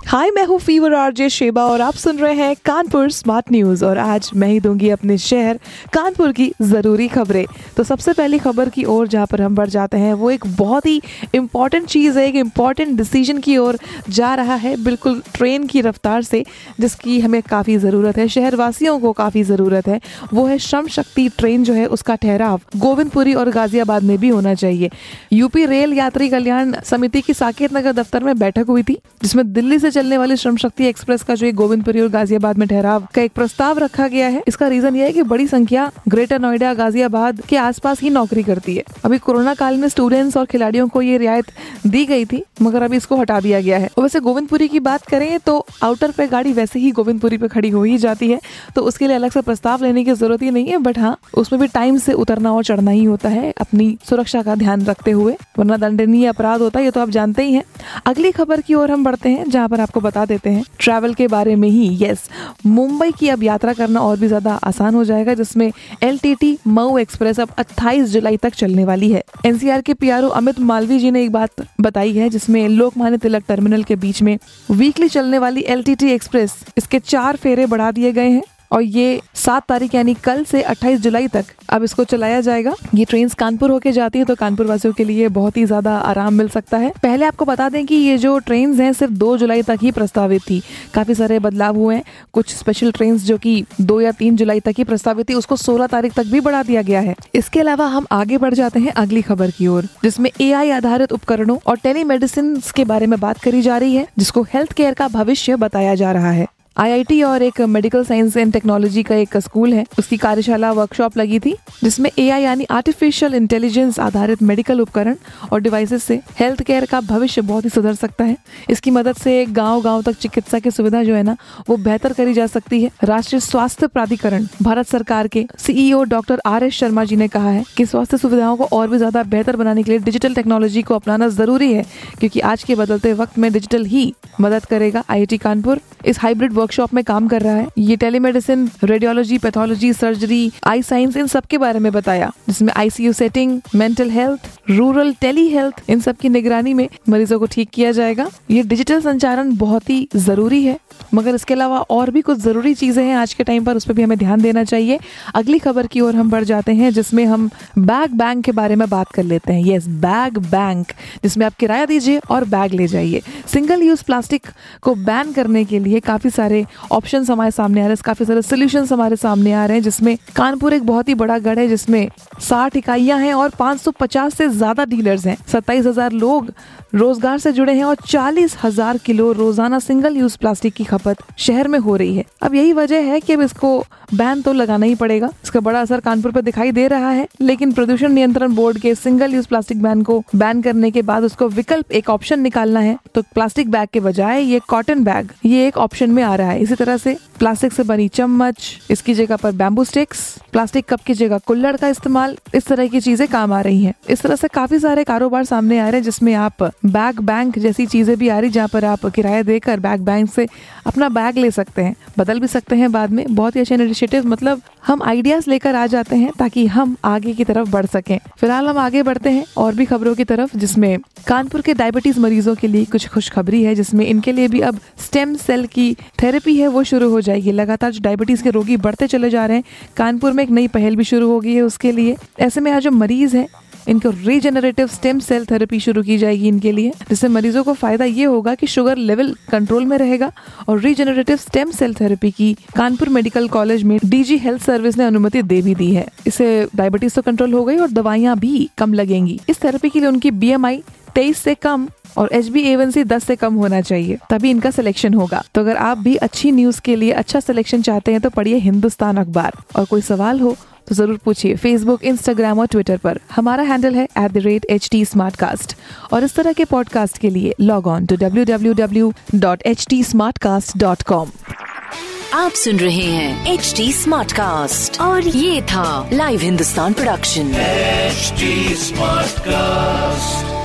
हाय मैं हूँ fever RJ Sheba और आप सुन रहे हैं कानपुर स्मार्ट न्यूज़ और आज मैं ही दूँगी अपने शहर कानपुर की ज़रूरी खबरें। तो सबसे पहली खबर की ओर जहाँ पर हम बढ़ जाते हैं, वो एक बहुत ही इंपॉर्टेंट चीज़ है, एक इंपॉर्टेंट डिसीज़न की ओर जा रहा है, बिल्कुल ट्रेन की रफ्तार से, जिसकी हमें काफ़ी ज़रूरत है, शहरवासियों को काफ़ी ज़रूरत है। वो है श्रम शक्ति ट्रेन जो है, उसका ठहराव गोविंदपुरी और गाजियाबाद में भी होना चाहिए। यूपी रेल यात्री कल्याण समिति की साकेत नगर दफ्तर में बैठक हुई थी, जिसमें दिल्ली से चलने वाली श्रम शक्ति एक्सप्रेस का जो गोविंदपुरी और गाजियाबाद में ठहराव का एक प्रस्ताव रखा गया है, इसका रीजन ये है कि बड़ी संख्या ग्रेटर नोएडा गाजियाबाद के आसपास ही नौकरी करती है। अभी कोरोना काल में स्टूडेंट्स और खिलाड़ियों को ये रियायत दी गई थी, मगर अभी इसको हटा दिया गया है। वैसे गोविंदपुरी की बात करें तो आउटर पे गाड़ी वैसे ही गोविंदपुरी पे खड़ी हो ही जाती है तो उसके लिए अलग से प्रस्ताव लेने की ज़रूरत ही नहीं है बट हाँ उसमें भी टाइम से उतरना और चढ़ना ही होता है, अपनी सुरक्षा का ध्यान रखते हुए, वरना दंडनीय अपराध होता है, ये तो आप जानते ही हैं। अगली खबर की ओर हम बढ़ते हैं, जहाँ पर आपको बता देते हैं। ट्रैवल के बारे में ही यस मुंबई की अब यात्रा करना और भी ज़्यादा आसान हो जाएगा, जिसमें L T T Mau express अब 28 जुलाई तक चलने वाली है। एनसीआर के पीआरओ अमित मालवी जी ने एक बात बताई है, जिसमें लोकमान्य तिलक टर्मिनल के बीच में वीकली चलने वाली LTT एक्सप्रेस, इसके चार फेरे बढ़ा दिए गए हैं। और ये सात तारीख, यानी कल से 28 जुलाई तक अब इसको चलाया जाएगा। ये ट्रेन कानपुर होके जाती है तो कानपुर वासियों के लिए बहुत ही ज़्यादा आराम मिल सकता है। पहले आपको बता दें कि ये जो ट्रेन हैं, सिर्फ़ दो जुलाई तक ही प्रस्तावित थी। काफ़ी सारे बदलाव हुए हैं। कुछ स्पेशल ट्रेन जो कि दो या तीन जुलाई तक ही प्रस्तावित थी, उसको सोलह तारीख तक भी बढ़ा दिया गया है। इसके अलावा हम आगे बढ़ जाते हैं अगली खबर की ओर, जिसमें एआई आधारित उपकरणों और टेलीमेडिसिन के बारे में बात करी जा रही है, जिसको हेल्थ केयर का भविष्य बताया जा रहा है। आईआईटी और एक मेडिकल साइंस एंड टेक्नोलॉजी का एक स्कूल है। उसकी कार्यशाला वर्कशॉप लगी थी, जिसमें एआई यानी आर्टिफिशियल इंटेलिजेंस आधारित मेडिकल उपकरण और डिवाइसेस से हेल्थ केयर का भविष्य बहुत ही सुधर सकता है। इसकी मदद से गाँव गाँव तक चिकित्सा की सुविधा जो है ना, वो बेहतर करी जा सकती है। राष्ट्रीय स्वास्थ्य प्राधिकरण, भारत सरकार के CEO doctor R S Sharma ji ने कहा है कि स्वास्थ्य सुविधाओं को और भी ज़्यादा बेहतर बनाने के लिए डिजिटल टेक्नोलॉजी को अपनाना ज़रूरी है, क्योंकि आज के बदलते वक्त में डिजिटल ही मदद करेगा आईआईटी कानपुर। इस हाइब्रिड वर्कशॉप में काम कर रहा है। ये telemedicine radiology pathology surgery eye science इन सब के बारे में बताया, जिसमें ICU setting mental health rural tele health इन सब की निगरानी में मरीजों को ठीक किया जाएगा। ये डिजिटल संचारण बहुत ही ज़रूरी है, मगर इसके अलावा और भी कुछ ज़रूरी चीज़ें हैं आज के टाइम पर, उस पर भी हमें ध्यान देना चाहिए। अगली खबर की ओर हम बढ़ जाते हैं, जिसमें हम बैग बैंक के बारे में बात कर लेते हैं। यस बैग बैंक जिसमें आप किराया दीजिए और बैग ले जाइए। सिंगल यूज़ प्लास्टिक को बैन करने के लिए काफ़ी सारे ऑप्शन हमारे सामने आ रहे हैं। काफ़ी सारे सोल्यूशन हमारे सामने आ रहे हैं, जिसमें कानपुर एक बहुत ही बड़ा गढ़ है, जिसमें साठ इकाइयाँ हैं और 550 से ज़्यादा डीलर्स हैं। सत्ताईस हज़ार लोग रोज़गार से जुड़े हैं और चालीस हज़ार किलो रोज़ाना सिंगल यूज़ प्लास्टिक की खपत शहर में हो रही है। अब यही वजह है कि अब इसको बैन तो लगाना ही पड़ेगा। इसका बड़ा असर कानपुर पर दिखाई दे रहा है, लेकिन प्रदूषण नियंत्रण बोर्ड के सिंगल यूज़ प्लास्टिक बैन को बैन करने के बाद उसको विकल्प एक ऑप्शन निकालना है। तो प्लास्टिक बैग के बजाय ये कॉटन बैग ये एक ऑप्शन में आ रहा है। इसी तरह से प्लास्टिक से बनी चम्मच, इसकी जगह पर बैम्बू स्टिक्स प्लास्टिक कप की जगह कुल्लड़ का इस्तेमाल, इस तरह की चीज़ें काम आ रही हैं। इस तरह से काफ़ी सारे कारोबार सामने आ रहे हैं जिसमें आप बैग बैंक जैसी चीज़ें भी आ रही जहाँ पर आप किराया देकर बैग बैंक से अपना बैग ले सकते हैं। बदल भी सकते हैं बाद में। बहुत ही अच्छे इनिशिएटिव मतलब हम आइडियाज़ लेकर आ जाते हैं ताकि हम आगे की तरफ़ बढ़ सकें। फ़िलहाल हम आगे बढ़ते हैं और भी खबरों की तरफ़, जिसमें कानपुर के डायबिटीज़ मरीजों के लिए कुछ खुशखबरी है, जिसमें इनके लिए भी अब स्टेम सेल की थेरेपी है, वो शुरू हो जाएगी। लगातार जो डायबिटीज़ के रोगी बढ़ते चले जा रहे हैं, कानपुर में एक नई पहल भी शुरू हो गई है उसके लिए। ऐसे में आज जो मरीज़ है, इनको रीजेनरेटिव स्टेम सेल थेरेपी शुरू की जाएगी इनके लिए। जिससे मरीजों को फ़ायदा ये होगा कि शुगर लेवल कंट्रोल में रहेगा और रीजेनरेटिव स्टेम सेल थेरेपी की कानपुर मेडिकल कॉलेज में डीजी हेल्थ सर्विस ने अनुमति दे भी दी है। इससे डायबिटीज़ तो कंट्रोल हो गई और दवाइयाँ भी कम लगेंगी। इस थेरेपी के लिए उनकी बीएमआई तेईस से कम और एच बी एवन सी दस से कम होना चाहिए तभी इनका सिलेक्शन होगा। तो अगर आप भी अच्छी न्यूज़ के लिए अच्छा सिलेक्शन चाहते हैं तो पढ़िए हिंदुस्तान अखबार। और कोई सवाल हो तो ज़रूर पूछिए फेसबुक इंस्टाग्राम और ट्विटर पर। हमारा हैंडल है at the rate H T और इस तरह के पॉडकास्ट के लिए log on to W W W dot H T dot com आप सुन रहे हैं एच टी स्मार्ट कास्ट और ये था live Hindustan production HD Smartcast.